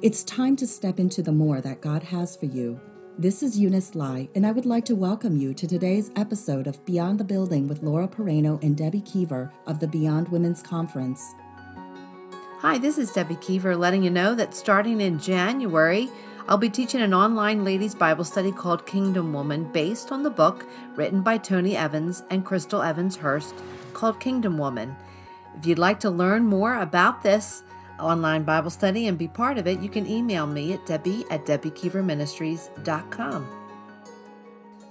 It's time to step into the more that God has for you. This is Eunice Lai, and I would like to welcome you to today's episode of Beyond the Building with Laura Pereno and Debbie Keever of the Beyond Women's Conference. Hi, this is Debbie Keever letting you know that starting in January, I'll be teaching an online ladies' Bible study called Kingdom Woman based on the book written by Tony Evans and Chrystal Evans Hurst called Kingdom Woman. If you'd like to learn more about this online Bible study and be part of it, you can email me at debbie at debbiekeeverministries.com.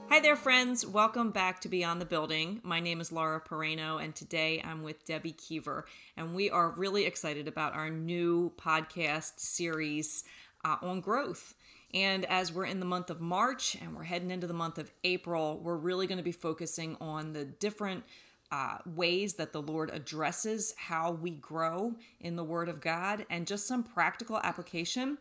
Hi there, friends. Welcome back to Beyond the Building. My name is Laura Pereno, and today I'm with Debbie Keever, and we are really excited about our new podcast series uh, on growth. And as we're in the month of March and we're heading into the month of April, we're really going to be focusing on the different uh, ways that the Lord addresses how we grow in the Word of God and just some practical application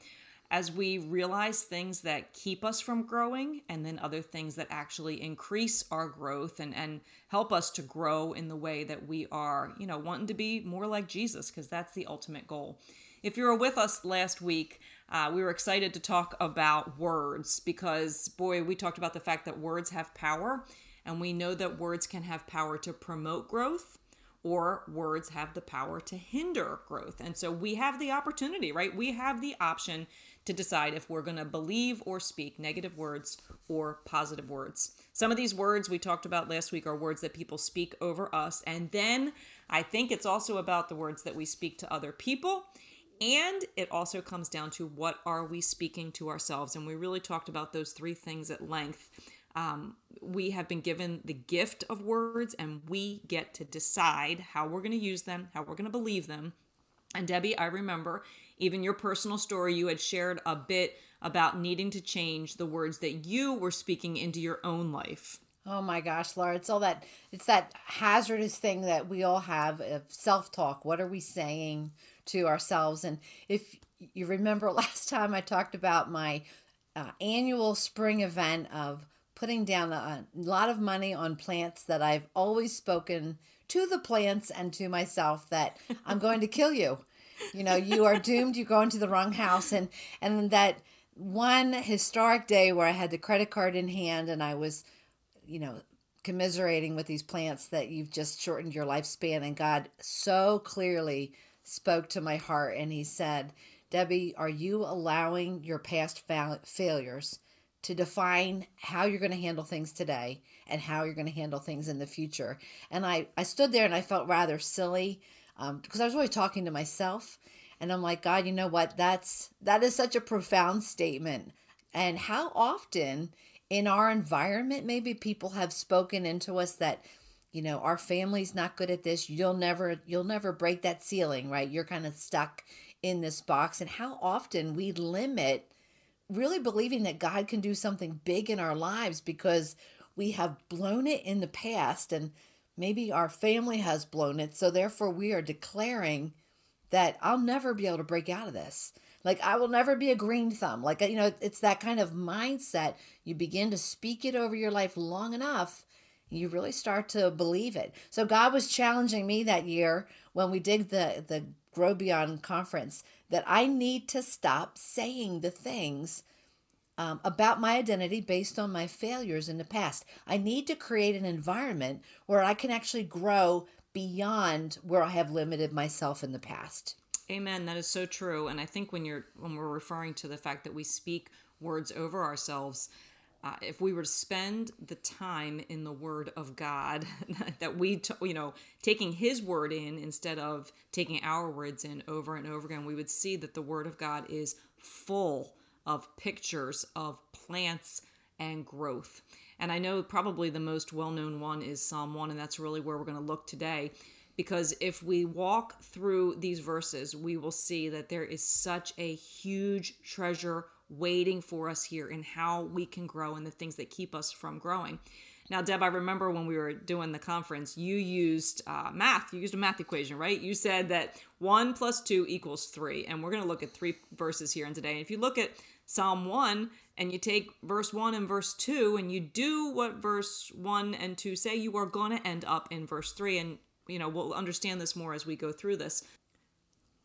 as we realize things that keep us from growing and then other things that actually increase our growth and, and help us to grow in the way that we are, you know, wanting to be more like Jesus because that's the ultimate goal. If you were with us last week, uh, we were excited to talk about words because, boy, we talked about the fact that words have power, and we know that words can have power to promote growth or words have the power to hinder growth. And so we have the opportunity, right? We have the option to decide if we're going to believe or speak negative words or positive words. Some of these words we talked about last week are words that people speak over us. And then I think it's also about the words that we speak to other people and it also comes down to what are we speaking to ourselves and we really talked about those three things at length um, we have been given the gift of words and we get to decide how we're going to use them how we're going to believe them and debbie i remember even your personal story you had shared a bit about needing to change the words that you were speaking into your own life Oh my gosh, Laura, it's all that it's that hazardous thing that we all have of self-talk. What are we saying? to ourselves. And if you remember last time I talked about my uh, annual spring event of putting down a, a lot of money on plants that I've always spoken to the plants and to myself that I'm going to kill you. You know, you are doomed. You go into the wrong house, and and that one historic day where I had the credit card in hand and I was, you know, commiserating with these plants that you've just shortened your lifespan, and God so clearly spoke to my heart and he said, Debbie, are you allowing your past fa- failures to define how you're going to handle things today and how you're going to handle things in the future? And I, I stood there and I felt rather silly um, because I was always talking to myself. And I'm like, God, you know what? That's that is such a profound statement. And how often in our environment, maybe people have spoken into us that you know our family's not good at this you'll never you'll never break that ceiling right you're kind of stuck in this box and how often we limit really believing that god can do something big in our lives because we have blown it in the past and maybe our family has blown it. So therefore we are declaring that i'll never be able to break out of this. Like i will never be a green thumb. Like you know it's that kind of mindset. You begin to speak it over your life long enough you really start to believe it. So God was challenging me that year when we did the the Grow Beyond conference that I need to stop saying the things um, about my identity based on my failures in the past. I need to create an environment where I can actually grow beyond where I have limited myself in the past. Amen. That is so true. And I think when you're when we're referring to the fact that we speak words over ourselves, uh, if we were to spend the time in the Word of God, that we, t- you know, taking His Word in instead of taking our words in over and over again, we would see that the Word of God is full of pictures of plants and growth. And I know probably the most well known one is Psalm 1, and that's really where we're going to look today. Because if we walk through these verses, we will see that there is such a huge treasure waiting for us here and how we can grow and the things that keep us from growing. Now, Deb, I remember when we were doing the conference, you used uh, math. You used a math equation, right? You said that one plus two equals three. And we're going to look at three verses here and today. And if you look at Psalm 1 and you take verse 1 and verse 2 and you do what verse 1 and 2 say, you are going to end up in verse 3. And, you know, we'll understand this more as we go through this.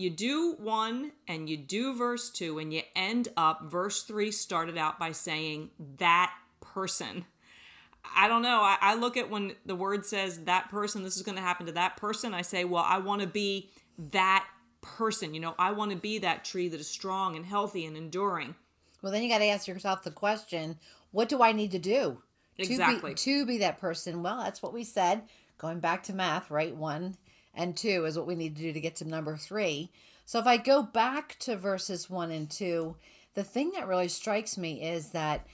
you do one and you do verse two, and you end up, verse three started out by saying, that person. I don't know. I, I look at when the word says that person, this is going to happen to that person. I say, well, I want to be that person. You know, I want to be that tree that is strong and healthy and enduring. Well, then you got to ask yourself the question what do I need to do? Exactly. To be, to be that person. Well, that's what we said. Going back to math, right? One and two is what we need to do to get to number three. So if I go back to verses one and two, the thing that really strikes me is that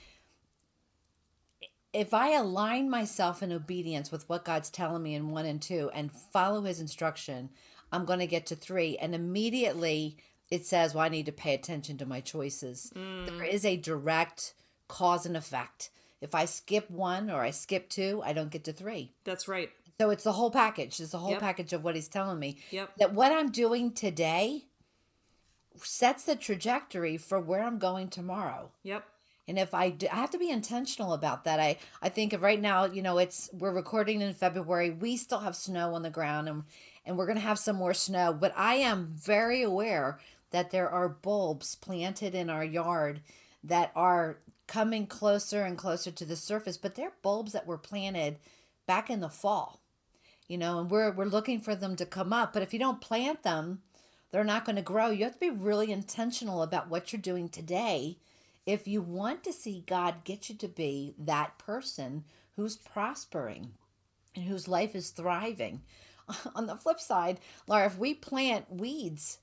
if I align myself in obedience with what God's telling me in one and two and follow his instruction, I'm going to get to three. And immediately it says, well, I need to pay attention to my choices. Mm. There is a direct cause and effect. If I skip one or I skip two, I don't get to three. That's right. So it's the whole package. It's the whole yep. package of what he's telling me. Yep. That what I'm doing today sets the trajectory for where I'm going tomorrow. Yep. And if I do, I have to be intentional about that. I I think of right now, you know, it's we're recording in February. We still have snow on the ground and and we're going to have some more snow, but I am very aware that there are bulbs planted in our yard that are coming closer and closer to the surface, but they're bulbs that were planted back in the fall. You know, and we're we're looking for them to come up, but if you don't plant them, they're not going to grow. You have to be really intentional about what you're doing today if you want to see God get you to be that person who's prospering and whose life is thriving. On the flip side, Laura, if we plant weeds,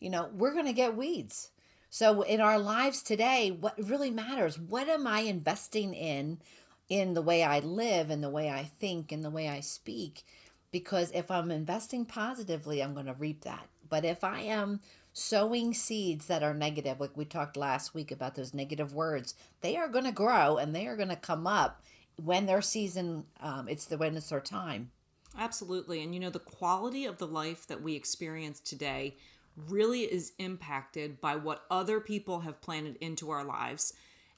you know, we're going to get weeds. So in our lives today, what really matters, what am I investing in in the way I live and the way I think and the way I speak? Because if I'm investing positively, I'm going to reap that. But if I am sowing seeds that are negative, like we talked last week about those negative words, they are going to grow and they are going to come up when their season, um, it's the when it's their time. Absolutely. And you know, the quality of the life that we experience today really is impacted by what other people have planted into our lives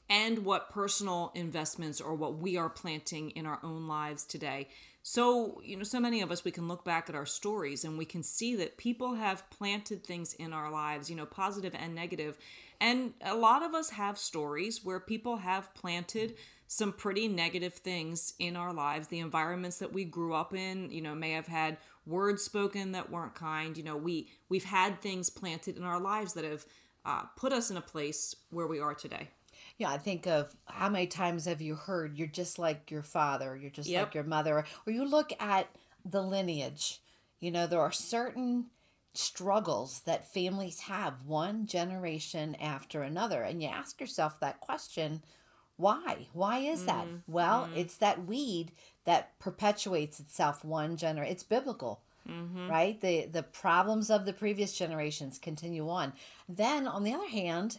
and what personal investments or what we are planting in our own lives today. So, you know, so many of us, we can look back at our stories and we can see that people have planted things in our lives, you know, positive and. And a lot of us have stories where people have planted some pretty negative things in our lives. The environments that we grew up in, you know, may have had words spoken that weren't kind. You know, we we've had things planted in our lives that have uh, put us in a place where we are today. Yeah, I think of how many times have you heard you're just like your father, you're just yep. like your mother, or you look at the lineage. You know, there are certain struggles that families have one generation after another. And you ask yourself that question why? Why is that? Well, mm it's that weed that perpetuates itself one generation. It's biblical. Mm-hmm. Right? The the problems of the previous generations continue on. Then on the other hand,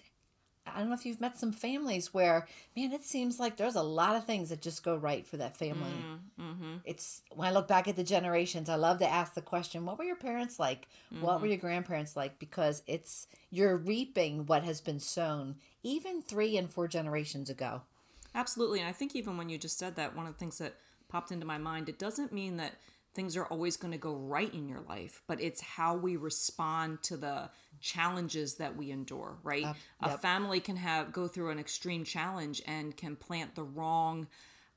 I don't know if you've met some families where, man, it seems like there's a lot of things that just go right for that family. Mm-hmm. It's when I look back at the generations, I love to ask the question, what were your parents like? Mm-hmm. What were mm-hmm. your grandparents like? Because it's you're reaping what has been sown even three and four generations ago. Absolutely. And I think even when you just said that, one of the things that popped into my mind, it doesn't mean that things are always going to go right in your life, but it's how we respond to the challenges that we endure, right? Uh, yep. A family can have go through an extreme challenge and can plant the wrong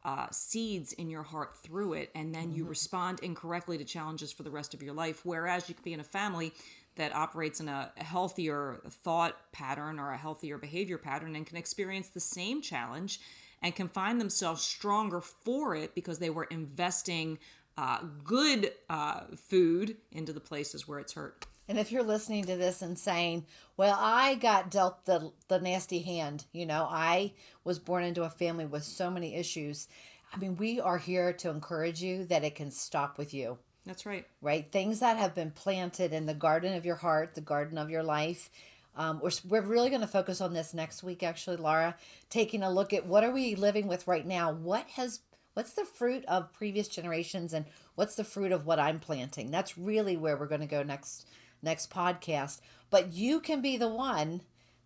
uh, seeds in your heart through it, and then mm-hmm. you respond incorrectly to challenges for the rest of your life. Whereas you could be in a family that operates in a, a healthier thought pattern or a healthier behavior pattern and can experience the same challenge and can find themselves stronger for it because they were investing uh, good uh, food into the places where it's hurt. And if you're listening to this and saying, "Well, I got dealt the the nasty hand," you know, I was born into a family with so many issues. I mean, we are here to encourage you that it can stop with you. That's right. Right? Things that have been planted in the garden of your heart, the garden of your life, Um, we're, we're really going to focus on this next week, actually, Laura, taking a look at what are we living with right now? What has what's the fruit of previous generations and what's the fruit of what I'm planting? That's really where we're going to go next next podcast. But you can be the one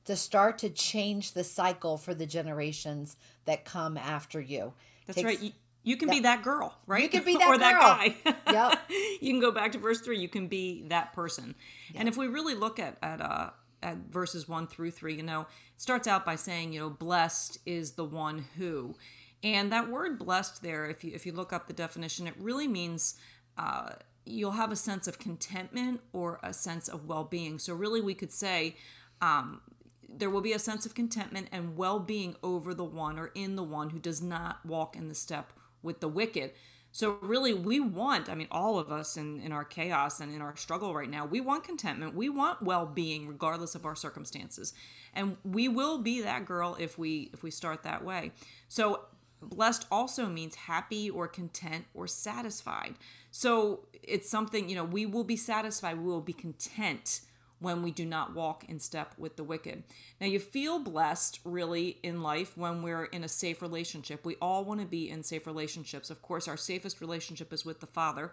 to start to change the cycle for the generations that come after you. That's Takes, right. You, you can be that girl, right? You can be that or girl. that guy. Yep. you can go back to verse three. You can be that person. Yep. And if we really look at at uh, at verses one through three, you know, starts out by saying, you know, blessed is the one who, and that word blessed there, if you if you look up the definition, it really means. Uh, you'll have a sense of contentment or a sense of well-being. So really, we could say um, there will be a sense of contentment and well-being over the one or in the one who does not walk in the step with the wicked. So really we want, I mean all of us in, in our chaos and in our struggle right now, we want contentment. We want well-being regardless of our circumstances. And we will be that girl if we if we start that way. So blessed also means happy or content or satisfied. So it's something, you know, we will be satisfied, we will be content when we do not walk in step with the wicked. Now, you feel blessed really in life when we're in a safe relationship. We all want to be in safe relationships. Of course, our safest relationship is with the Father.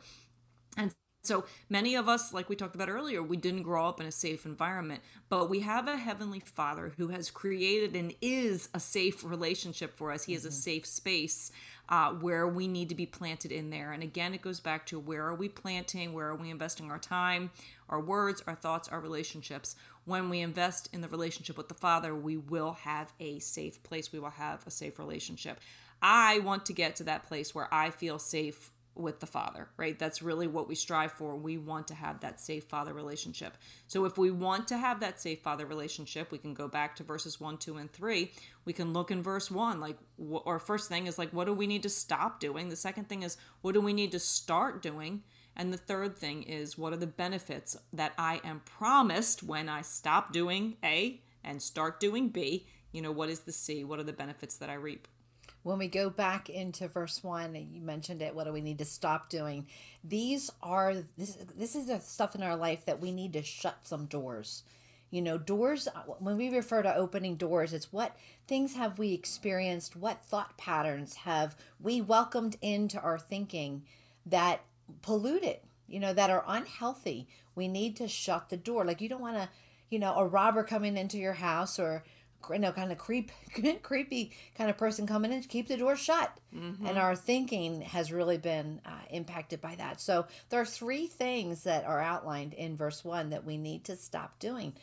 And so many of us, like we talked about earlier, we didn't grow up in a safe environment, but we have a heavenly Father who has created and is a safe relationship for us. He mm-hmm. is a safe space uh, where we need to be planted in there. And again, it goes back to where are we planting? Where are we investing our time, our words, our thoughts, our relationships? When we invest in the relationship with the Father, we will have a safe place. We will have a safe relationship. I want to get to that place where I feel safe with the father, right? That's really what we strive for. We want to have that safe father relationship. So if we want to have that safe father relationship, we can go back to verses 1, 2 and 3. We can look in verse 1 like or first thing is like what do we need to stop doing? The second thing is what do we need to start doing? And the third thing is what are the benefits that I am promised when I stop doing A and start doing B? You know, what is the C? What are the benefits that I reap? When we go back into verse one, you mentioned it. What do we need to stop doing? These are this. This is the stuff in our life that we need to shut some doors. You know, doors. When we refer to opening doors, it's what things have we experienced? What thought patterns have we welcomed into our thinking that pollute it? You know, that are unhealthy. We need to shut the door. Like you don't want to, you know, a robber coming into your house or you know, kind of creep, creepy kind of person coming in, keep the door shut. Mm-hmm. And our thinking has really been uh, impacted by that. So there are three things that are outlined in verse one that we need to stop doing.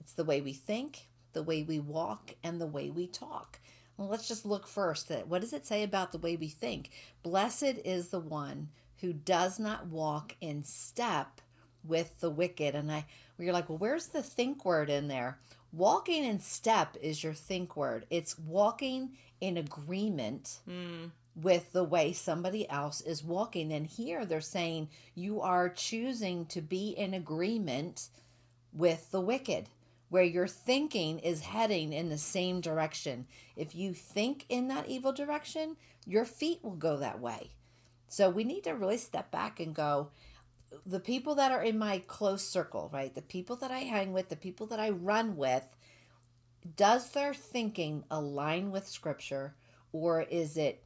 It's the way we think, the way we walk, and the way we talk. Well, let's just look first at what does it say about the way we think? Blessed is the one who does not walk in step with the wicked. And I, you're like, well, where's the think word in there? Walking in step is your think word. It's walking in agreement mm. with the way somebody else is walking. And here they're saying you are choosing to be in agreement with the wicked, where your thinking is heading in the same direction. If you think in that evil direction, your feet will go that way. So we need to really step back and go, the people that are in my close circle, right? The people that I hang with, the people that I run with, does their thinking align with scripture or is it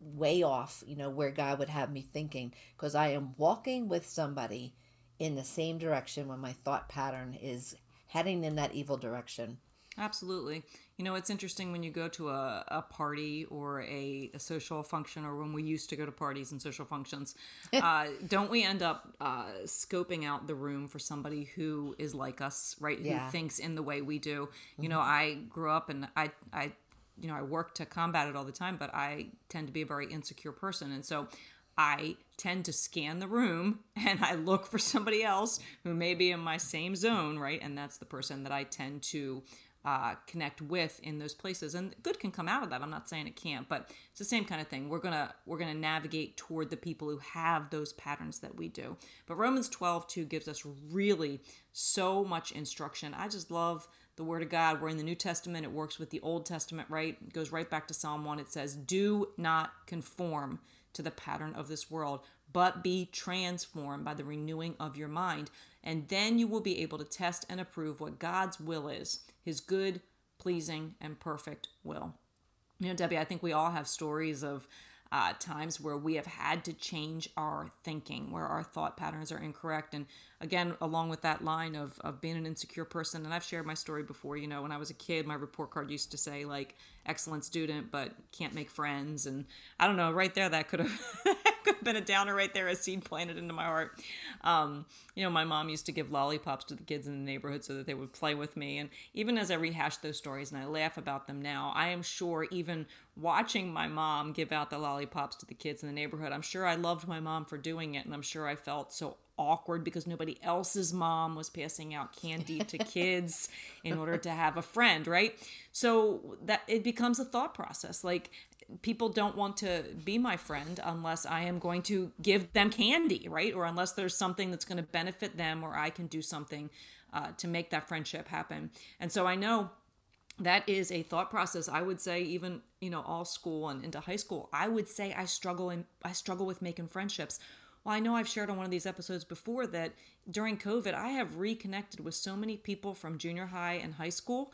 way off, you know, where God would have me thinking? Because I am walking with somebody in the same direction when my thought pattern is heading in that evil direction. Absolutely. You know, it's interesting when you go to a, a party or a, a social function, or when we used to go to parties and social functions, uh, don't we end up uh, scoping out the room for somebody who is like us, right? Yeah. Who thinks in the way we do. Mm-hmm. You know, mm-hmm. I grew up and I, I, you know, I work to combat it all the time, but I tend to be a very insecure person. And so I tend to scan the room and I look for somebody else who may be in my same zone, right? And that's the person that I tend to uh, connect with in those places. And good can come out of that. I'm not saying it can't but it's the same kind of thing. We're gonna we're gonna navigate toward the people who have those patterns that we do. But romans 12 2 gives us really so much instruction. I just love the word of god. We're in the new testament. It works with the old testament right? It goes right back to psalm 1 it says do not conform to the pattern of this world but be transformed by the renewing of your mind. And then you will be able to test and approve what God's will is his good, pleasing, and perfect will. You know, Debbie, I think we all have stories of uh, times where we have had to change our thinking, where our thought patterns are incorrect. And again, along with that line of, of being an insecure person, and I've shared my story before, you know, when I was a kid, my report card used to say, like, excellent student, but can't make friends. And I don't know, right there, that could have. could have been a downer right there, a seed planted into my heart. Um, you know, my mom used to give lollipops to the kids in the neighborhood so that they would play with me. And even as I rehash those stories and I laugh about them now, I am sure even watching my mom give out the lollipops to the kids in the neighborhood, I'm sure I loved my mom for doing it. And I'm sure I felt so awkward because nobody else's mom was passing out candy to kids in order to have a friend, right? So that it becomes a thought process. Like people don't want to be my friend unless I am going to give them candy, right? Or unless there's something that's going to benefit them or I can do something uh, to make that friendship happen. And so I know that is a thought process i would say even you know all school and into high school i would say i struggle and i struggle with making friendships well, I know I've shared on one of these episodes before that during COVID, I have reconnected with so many people from junior high and high school,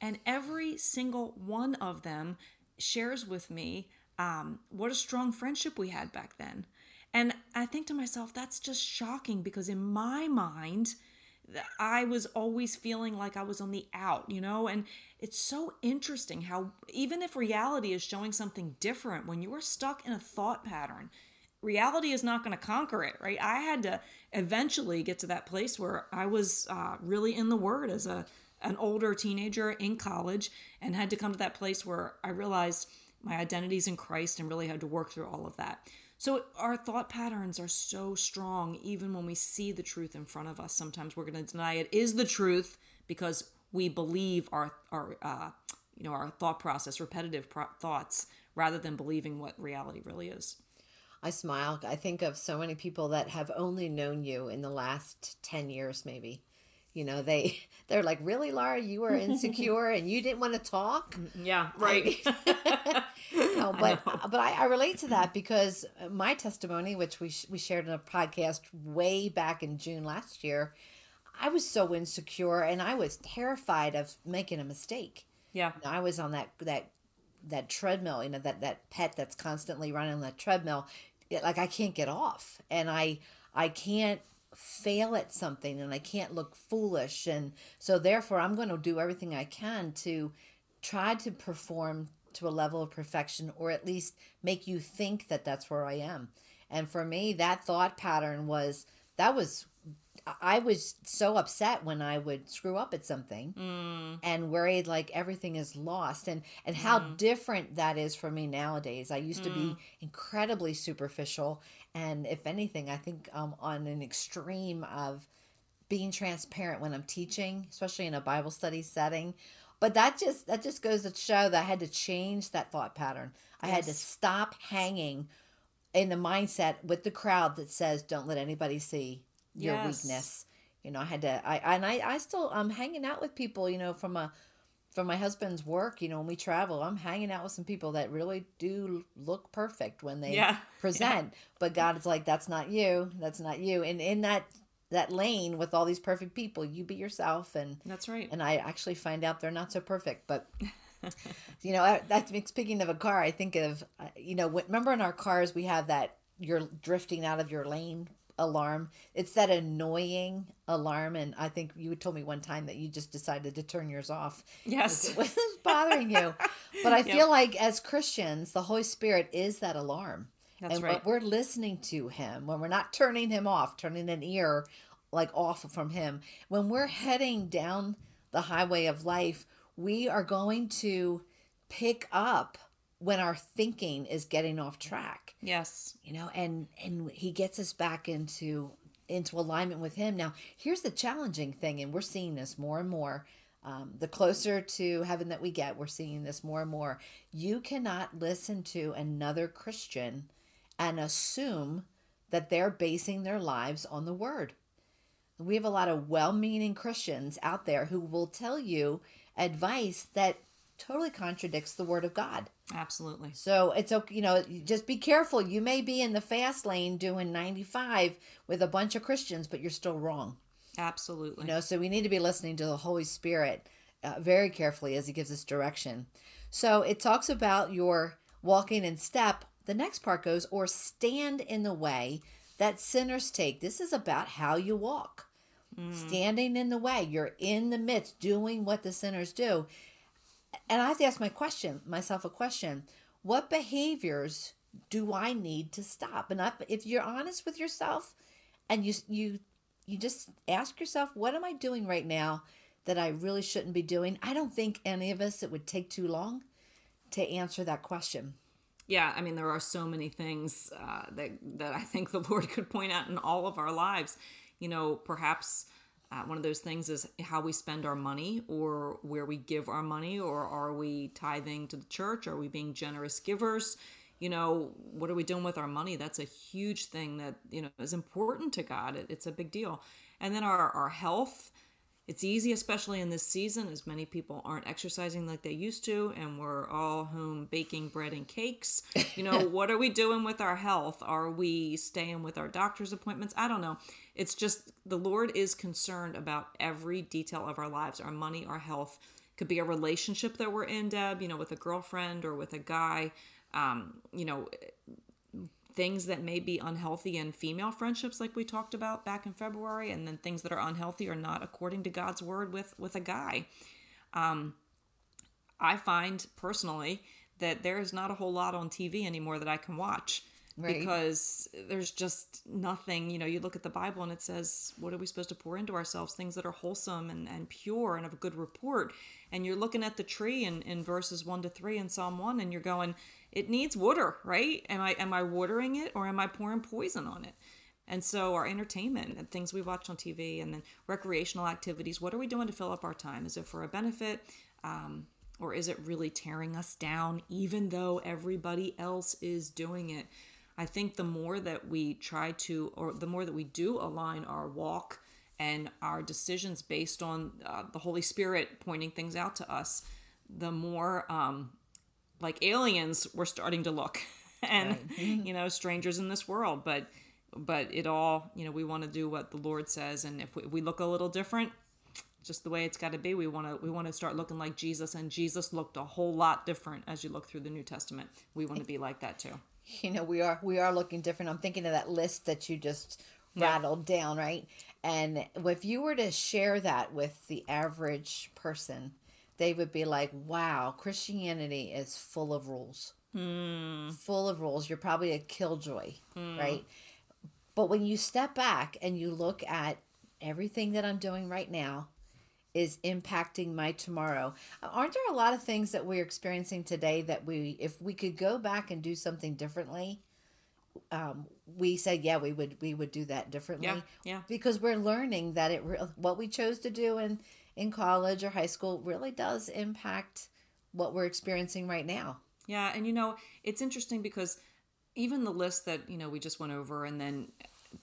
and every single one of them shares with me um, what a strong friendship we had back then. And I think to myself, that's just shocking because in my mind, I was always feeling like I was on the out, you know? And it's so interesting how, even if reality is showing something different, when you are stuck in a thought pattern, reality is not going to conquer it, right? I had to eventually get to that place where I was uh, really in the Word as a an older teenager in college, and had to come to that place where I realized my identity's in Christ and really had to work through all of that. So our thought patterns are so strong, even when we see the truth in front of us. Sometimes we're going to deny it is the truth because we believe our our uh, you know our thought process, repetitive pro- thoughts, rather than believing what reality really is. I smile. I think of so many people that have only known you in the last 10 years, maybe. You know, they they're like, "Really, Laura, you were insecure and you didn't want to talk?" Mm, yeah, right. I no, but I but I, I, relate to that because my testimony, which we we shared in a podcast way back in June last year, I was so insecure and I was terrified of making a mistake. Yeah, you know, I was on that that that treadmill, you know, that that pet that's constantly running on that treadmill like I can't get off and I I can't fail at something and I can't look foolish and so therefore I'm going to do everything I can to try to perform to a level of perfection or at least make you think that that's where I am. And for me that thought pattern was that was I was so upset when I would screw up at something mm. and worried like everything is lost and and how mm. different that is for me nowadays. I used mm. to be mm. incredibly superficial and if anything I think um on an extreme of being transparent when I'm teaching, especially in a Bible study setting. But that just that just goes to show that I had to change that thought pattern. I had to stop hanging in the mindset with the crowd that says don't let anybody see your yes. weakness. You know, I had to I and I I still I'm hanging out with people, you know, from a from my husband's work, you know, when we travel, I'm hanging out with some people that really do look perfect when they yeah. present. Yeah. But God is like, that's not you. That's not you. And in that that lane with all these perfect people, you be yourself. And that's right. And I actually find out they're not so perfect. But you know, that's speaking of a car. I think of uh, you know, remember in our cars we have that you're drifting out of your lane alarm. It's that annoying alarm. And I think you told me one time that you just decided to turn yours off. Yes. It was bothering you. But I yep. feel like as Christians, the Holy Spirit is that alarm. That's and right. we're listening to him, when we're not turning him off, turning an ear like off from him, when we're heading down the highway of life, we are going to pick up when our thinking is getting off track. Yes. You know, and and he gets us back into into alignment with him. Now, here's the challenging thing and we're seeing this more and more. Um, the closer to heaven that we get, we're seeing this more and more. You cannot listen to another Christian and assume that they're basing their lives on the word. We have a lot of well meaning Christians out there who will tell you advice that totally contradicts the word of God. Absolutely. So it's okay, you know, just be careful. You may be in the fast lane doing 95 with a bunch of Christians, but you're still wrong. Absolutely. You know, so we need to be listening to the Holy Spirit uh, very carefully as He gives us direction. So it talks about your walking in step. The next part goes, or stand in the way that sinners take. This is about how you walk. Standing in the way. You're in the midst doing what the sinners do. And I have to ask my question, myself a question. What behaviors do I need to stop? And if you're honest with yourself and you you you just ask yourself, what am I doing right now that I really shouldn't be doing? I don't think any of us it would take too long to answer that question. Yeah, I mean there are so many things uh, that that I think the Lord could point out in all of our lives. You know, perhaps uh, one of those things is how we spend our money or where we give our money, or are we tithing to the church? Are we being generous givers? You know, what are we doing with our money? That's a huge thing that, you know, is important to God. It, it's a big deal. And then our, our health. It's easy, especially in this season, as many people aren't exercising like they used to, and we're all home baking bread and cakes. You know, what are we doing with our health? Are we staying with our doctor's appointments? I don't know. It's just the Lord is concerned about every detail of our lives, our money, our health. Could be a relationship that we're in, Deb, you know, with a girlfriend or with a guy. Um, you know, things that may be unhealthy in female friendships like we talked about back in february and then things that are unhealthy or not according to god's word with with a guy. Um, i find personally that there is not a whole lot on tv anymore that i can watch right. because there's just nothing. You know you look at the bible and it says what are we supposed to pour into ourselves? Things that are wholesome and, and pure and of a good report. And you're looking at the tree in, in verses 1 to 3 in psalm 1 and you're going it needs water, right? Am I am I watering it or am I pouring poison on it? And so our entertainment and things we watch on TV and then recreational activities, what are we doing to fill up our time? Is it for a benefit? Um, or is it really tearing us down even though everybody else is doing it? I think the more that we try to, or the more that we do align our walk and our decisions based on uh, the Holy Spirit pointing things out to us, the more um, like aliens we're starting to look. And right. Mm-hmm. you know strangers in this world. But but it all you know we want to do what the lord says. And if we, we look a little different just the way it's got to be we want to we want to start looking like jesus. And jesus looked a whole lot different as you look through the new testament. We want to be like that too. You know we are we are looking different. I'm thinking of that list that you just yeah. rattled down right? And if you were to share that with the average person they would be like, wow, Christianity is full of rules. Mm. Full of rules. You're probably a killjoy, mm. right? But when you step back and you look at everything that I'm doing right now is impacting my tomorrow. Aren't there a lot of things that we're experiencing today that we, if we could go back and do something differently, um, we said, yeah, we would, we would do that differently. Yeah, yeah. Because we're learning that it, what we chose to do and in college or high school really does impact what we're experiencing right now. Yeah, and you know, it's interesting because even the list that, you know, we just went over and then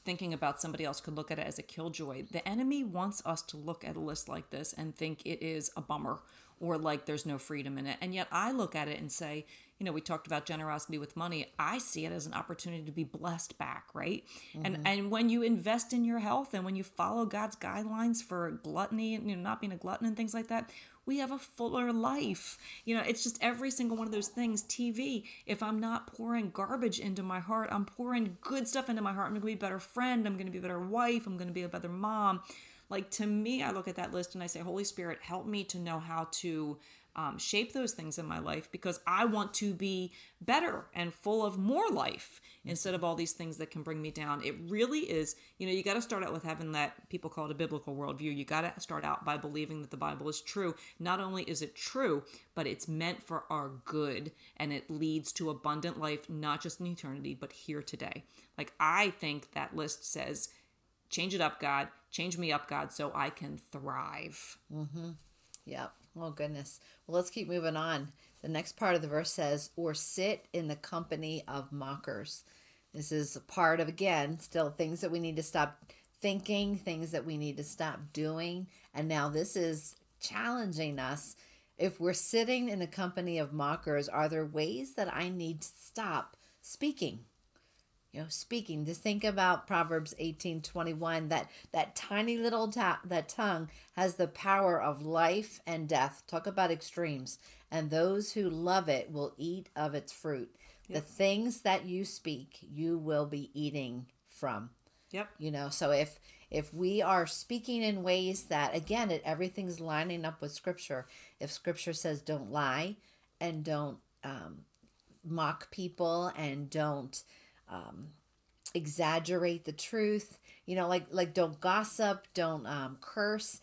thinking about somebody else could look at it as a killjoy. The enemy wants us to look at a list like this and think it is a bummer or like there's no freedom in it. And yet I look at it and say, you know, we talked about generosity with money. I see it as an opportunity to be blessed back, right? Mm-hmm. And and when you invest in your health and when you follow God's guidelines for gluttony and you know not being a glutton and things like that, we have a fuller life. You know, it's just every single one of those things. TV, if I'm not pouring garbage into my heart, I'm pouring good stuff into my heart. I'm going to be a better friend. I'm going to be a better wife. I'm going to be a better mom. Like to me, I look at that list and I say, Holy Spirit, help me to know how to um, shape those things in my life because I want to be better and full of more life instead of all these things that can bring me down. It really is, you know, you got to start out with having that people call it a biblical worldview. You got to start out by believing that the Bible is true. Not only is it true, but it's meant for our good and it leads to abundant life, not just in eternity, but here today. Like, I think that list says, change it up, God, change me up, God, so I can thrive. Mm-hmm. Yep. Oh, goodness. Well, let's keep moving on. The next part of the verse says, or sit in the company of mockers. This is part of, again, still things that we need to stop thinking, things that we need to stop doing. And now this is challenging us If we're sitting in the company of mockers, are there ways that I need to stop speaking? You know, speaking. Just think about Proverbs eighteen twenty one. That that tiny little ta- that tongue has the power of life and death. Talk about extremes. And those who love it will eat of its fruit. The things that you speak, you will be eating from. Yep. You know, so if if we are speaking in ways that again it everything's lining up with scripture if scripture says don't lie and don't um, mock people and don't um, exaggerate the truth you know like like don't gossip don't um, curse.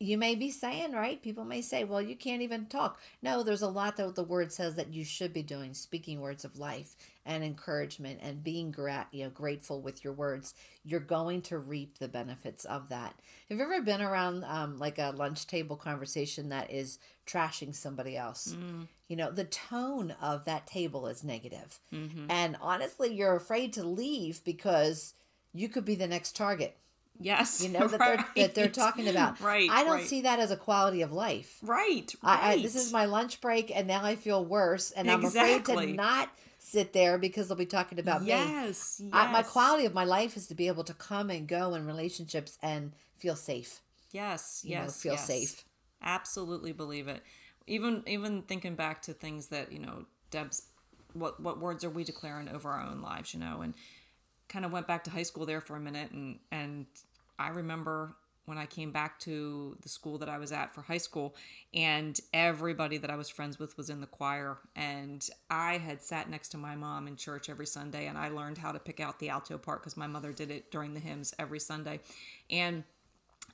You may be saying right? People may say well you can't even talk. No there's a lot that the word says that you should be doing speaking words of life and encouragement and being gra- you know grateful with your words you're going to reap the benefits of that have you ever been around um, like a lunch table conversation that is trashing somebody else you know the tone of that table is negative and honestly you're afraid to leave because you could be the next target Yes. you know that they're that they're talking about. Right. I don't right. see that as a quality of life. Right. I, I, this is my lunch break, and now I feel worse, and I'm afraid to not sit there because they'll be talking about me. yes. Yes. I, my quality of my life is to be able to come and go in relationships and feel safe. Yes. you know, Yes. feel yes. safe. Absolutely believe it. Even even thinking back to things that you know, Deb's, what what words are we declaring over our own lives? You know, and kind of went back to high school there for a minute, and and I remember when I came back to the school that I was at for high school, and everybody that I was friends with was in the choir. And I had sat next to my mom in church every Sunday, and I learned how to pick out the alto part because my mother did it during the hymns every Sunday. And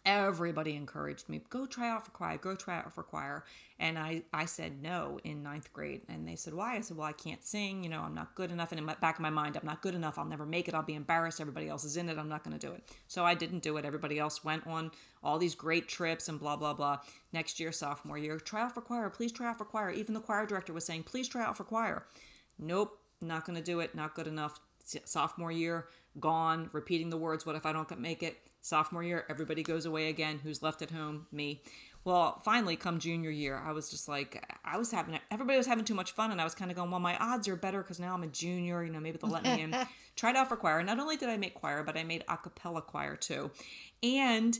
everybody encouraged me go try out for choir go try out for choir. And i i said no in ninth grade. And they said why? I said well i can't sing you know i'm not good enough. And in my back of my mind i'm not good enough i'll never make it i'll be embarrassed everybody else is in it i'm not going to do it. So i didn't do it everybody else went on all these great trips and blah blah blah. Next year sophomore year try out for choir please try out for choir. Even the choir director was saying please try out for choir. Nope not going to do it not good enough. Sophomore year gone repeating the words what if i don't make it sophomore year everybody goes away again. Who's left at home? Me. Well finally come junior year i was just like i was having everybody was having too much fun and i was kind of going well my odds are better because now i'm a junior you know maybe they'll let me in. Tried out for choir. Not only did i make choir but i made a cappella choir too. And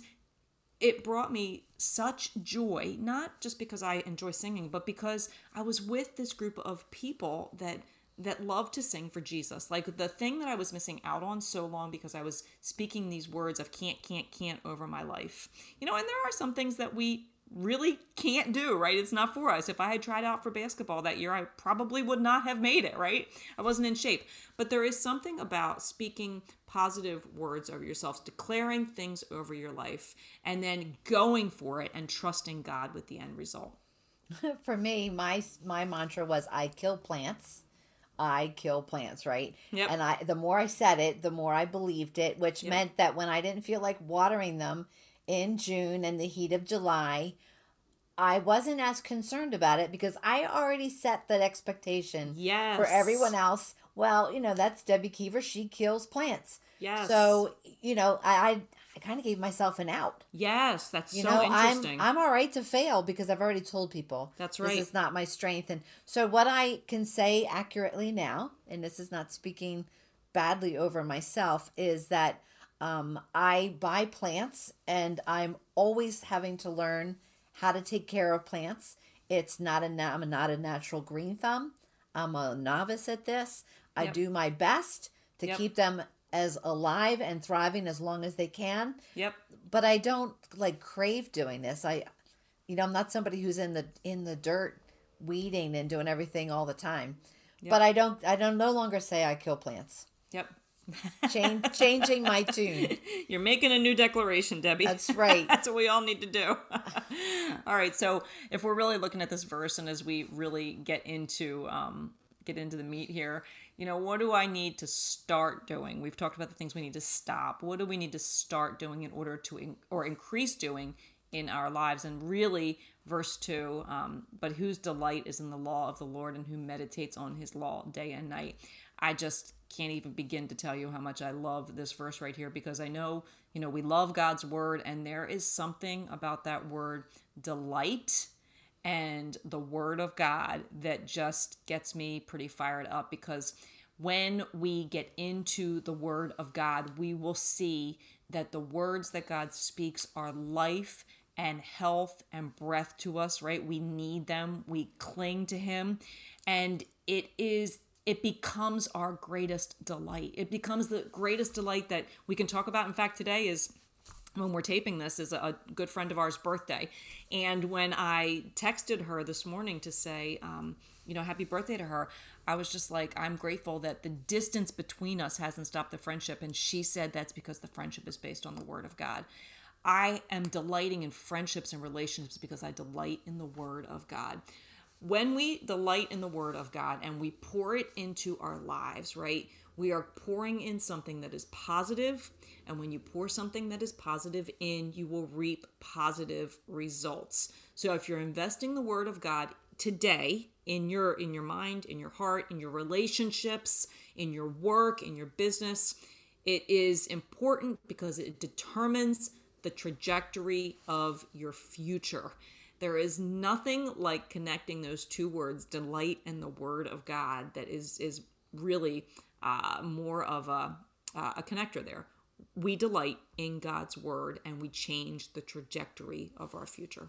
it brought me such joy, not just because I enjoy singing, but because I was with this group of people that that love to sing for Jesus. Like the thing that I was missing out on so long because I was speaking these words of can't, can't, can't over my life. You know, and there are some things that we really can't do, right? It's not for us. If I had tried out for basketball that year, I probably would not have made it, right? I wasn't in shape. But there is something about speaking positive words over yourself, declaring things over your life, and then going for it and trusting God with the end result. For me, my my mantra was I kill plants. I kill plants, right? Yep. And I the more I said it, the more I believed it, which Yep. meant that when I didn't feel like watering them in June and the heat of July, I wasn't as concerned about it because I already set that expectation Yes. for everyone else. Well, you know, that's Debbie Keever. She kills plants. Yes. So, you know, I I, I kind of gave myself an out. Yes, that's You so know, interesting. I'm I'm all right to fail because I've already told people That's right. This is not my strength, and so what I can say accurately now, and this is not speaking badly over myself, is that um, I buy plants, and I'm always having to learn how to take care of plants. It's not a I'm not a natural green thumb. I'm a novice at this. I Yep. do my best to Yep. keep them as alive and thriving as long as they can yep. but I don't like crave doing this. I, you know, I'm not somebody who's in the in the dirt weeding and doing everything all the time. But I don't. I don't no longer say I kill plants. Yep. Change changing my tune. You're making a new declaration, Debbie. That's right. That's what we all need to do. all right. So if we're really looking at this verse, and as we really get into um, get into the meat here, you know, what do I need to start doing? We've talked about the things we need to stop. What do we need to start doing in order to in- or increase doing in our lives? And really, verse two. Um, but whose delight is in the law of the Lord, and who meditates on His law day and night. I just can't even begin to tell you how much I love this verse right here because I know, you know, we love God's word and there is something about that word delight and the Word of God that just gets me pretty fired up because when we get into the Word of God, we will see that the words that God speaks are life and health and breath to us, right? We need them, we cling to Him, and it is. It becomes our greatest delight. It becomes the greatest delight that we can talk about. In fact, today is when we're taping this is a good friend of ours birthday. And when i texted her this morning to say um, you know happy birthday to her i was just like i'm grateful that the distance between us hasn't stopped the friendship. And she said that's because the friendship is based on the word of god. I am delighting in friendships and relationships because i delight in the word of god. When we delight in the word of god and we pour it into our lives right we are pouring in something that is positive and when you pour something that is positive in, you will reap positive results. So if you're investing the word of God today in your in your mind, in your heart, in your relationships, in your work, in your business, it is important because it determines the trajectory of your future. There is nothing like connecting those two words, delight and the word of God, that is is really uh, more of a uh, a connector there we delight in God's word and we change the trajectory of our future.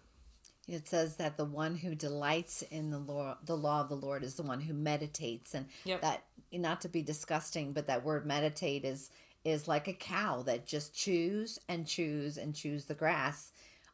It says that the one who delights in the law, the law of the Lord, is the one who meditates, and yep. that not to be disgusting, but that word meditate is is like a cow that just chews and chews and chews the grass,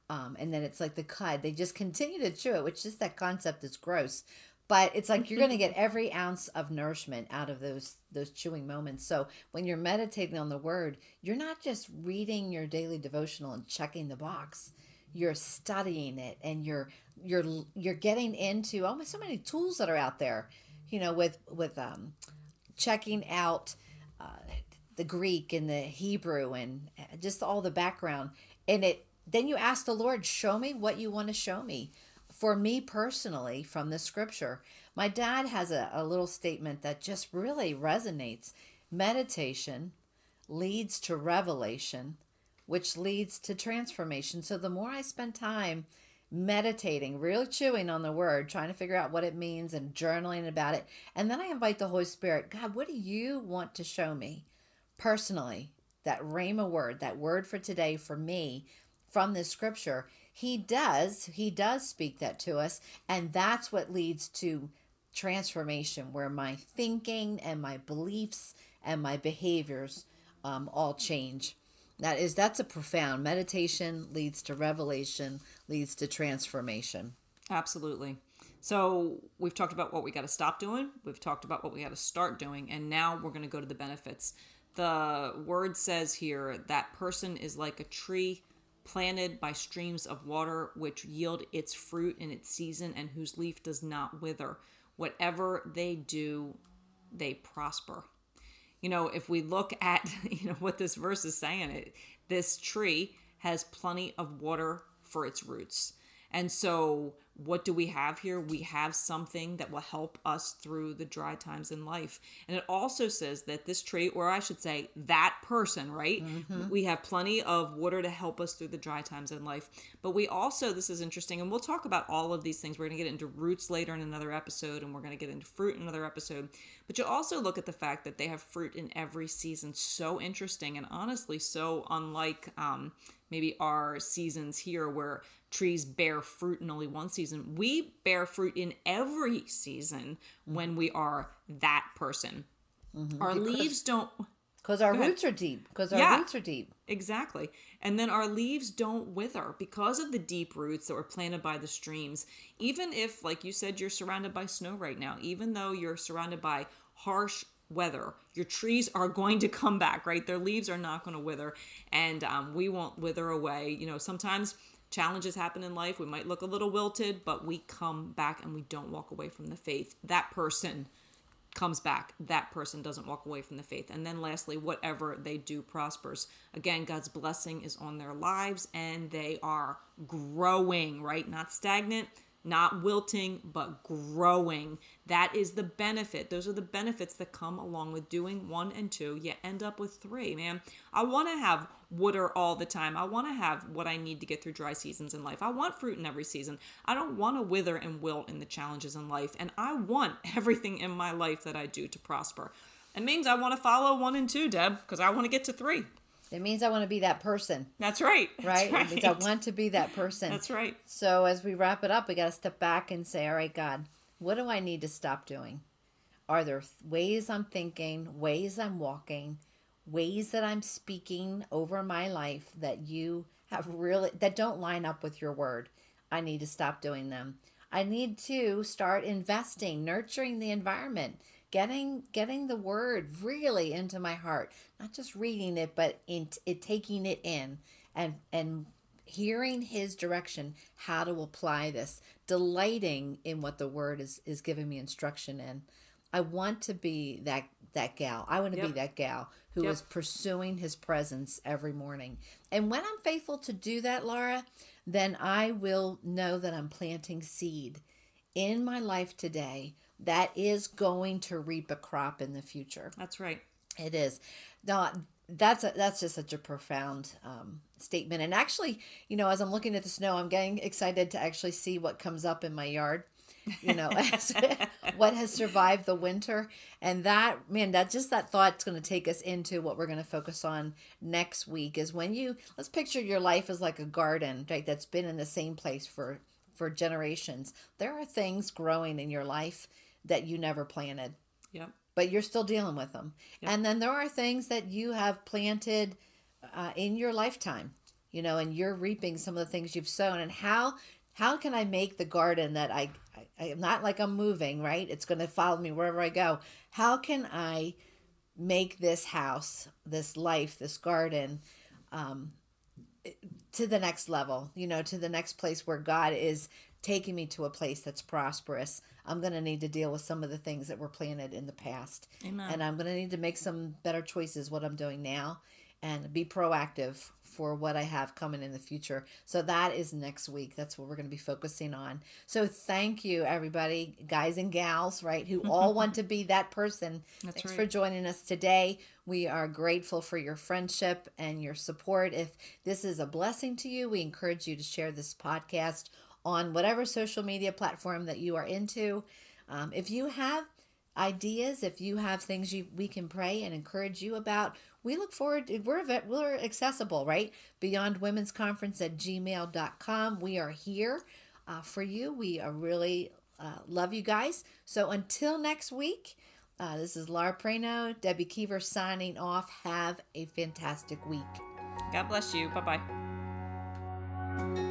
um, and then it's like the cud. They just continue to chew it, which is that concept is gross but it's like you're going to get every ounce of nourishment out of those those chewing moments. So when you're meditating on the word you're not just reading your daily devotional and checking the box. You're studying it and you're you're you're getting into almost so many tools that are out there you know with with um checking out uh, the greek and the hebrew and just all the background. And it then you ask the lord show me what you want to show me for me personally from the scripture. My dad has a, a little statement that just really resonates. Meditation leads to revelation, which leads to transformation. So the more I spend time meditating, really chewing on the word, trying to figure out what it means and journaling about it, and then I invite the Holy Spirit, God, what do you want to show me personally? That Rhema word, that word for today for me from this scripture he does he does speak that to us and that's what leads to transformation where my thinking and my beliefs and my behaviors um, all change. That is that's a profound. Meditation leads to revelation leads to transformation. Absolutely. So we've talked about what we got to stop doing we've talked about what we got to start doing and now we're going to go to the benefits. The word says here that person is like a tree planted by streams of water, which yield its fruit in its season, and whose leaf does not wither. Whatever they do, they prosper. You know, if we look at you know what this verse is saying, it, this tree has plenty of water for its roots. And so what do we have here? We have something that will help us through the dry times in life. And it also says that this tree, or I should say, that person, right? Mm-hmm. We have plenty of water to help us through the dry times in life. But we also, this is interesting, and we'll talk about all of these things. We're going to get into roots later in another episode, and we're going to get into fruit in another episode. But you also look at the fact that they have fruit in every season. So interesting, and honestly, so unlike um, maybe our seasons here where trees bear fruit in only one season. We bear fruit in every season when we are that person. Mm-hmm. Our because, leaves don't. Because our roots are deep. Because our yeah, roots are deep. Exactly. And then our leaves don't wither because of the deep roots that were planted by the streams. Even if, like you said, you're surrounded by snow right now, even though you're surrounded by harsh weather. Your trees are going to come back, right? Their leaves are not going to wither, and um, we won't wither away. You know, sometimes challenges happen in life. We might look a little wilted, but we come back and we don't walk away from the faith. That person comes back. That person doesn't walk away from the faith. And then lastly, whatever they do prospers. Again, God's blessing is on their lives and they are growing, right? Not stagnant, not wilting, but growing. That is the benefit. Those are the benefits that come along with doing one and two. You end up with three, man. I want to have water all the time. I want to have what I need to get through dry seasons in life. I want fruit in every season. I don't want to wither and wilt in the challenges in life. And I want everything in my life that I do to prosper. It means I want to follow one and two, Deb, because I want to get to three. It means I want to be that person. That's right. Right? That's It means I want to be that person. That's right. So as we wrap it up, we got to step back and say, all right, God, what do I need to stop doing? Are there ways I'm thinking, ways I'm walking, ways that I'm speaking over my life that you have really, that don't line up with your word? I need to stop doing them. I need to start investing, nurturing the environment, getting getting the word really into my heart, not just reading it, but in it taking it in and and hearing his direction how to apply this delighting in what the word is is giving me instruction in. I want to be that that gal. I want to be that gal who Yep. is pursuing his presence every morning. And when i'm faithful to do that laura then i will know that i'm planting seed in my life today that is going to reap a crop in the future That's right. it is. No, that's a, that's just such a profound um, statement. And actually, you know, as I'm looking at the snow, I'm getting excited to actually see what comes up in my yard. You know, as, what has survived the winter, and that man, that just that thought's going to take us into what we're going to focus on next week. Is when you let's picture your life as like a garden, right? That's been in the same place for for generations. There are things growing in your life that you never planted Yep. but you're still dealing with them. And then there are things that you have planted uh, in your lifetime, you know, and you're reaping some of the things you've sown. And how how can I make the garden that I, I I am not like I'm moving, right? It's going to follow me wherever I go. How can I make this house, this life, this garden um, to the next level, you know, to the next place where God is taking me to a place that's prosperous. I'm going to need to deal with some of the things that were planted in the past. Amen. And I'm going to need to make some better choices what I'm doing now and be proactive for what I have coming in the future. So that is next week. That's what we're going to be focusing on. So thank you everybody, guys and gals, right, who all want to be that person. That's Thanks right. for joining us today. We are grateful for your friendship and your support. If this is a blessing to you, we encourage you to share this podcast on whatever social media platform that you are into. Um, if you have ideas, if you have things you we can pray and encourage you about, we look forward to, we're we're accessible, right? Beyond Women's Conference at gmail.com. We are here uh, for you. We are really uh, love you guys. So until next week, uh, this is Laura Prano, Debbie Keever signing off. Have a fantastic week. God bless you. Bye bye.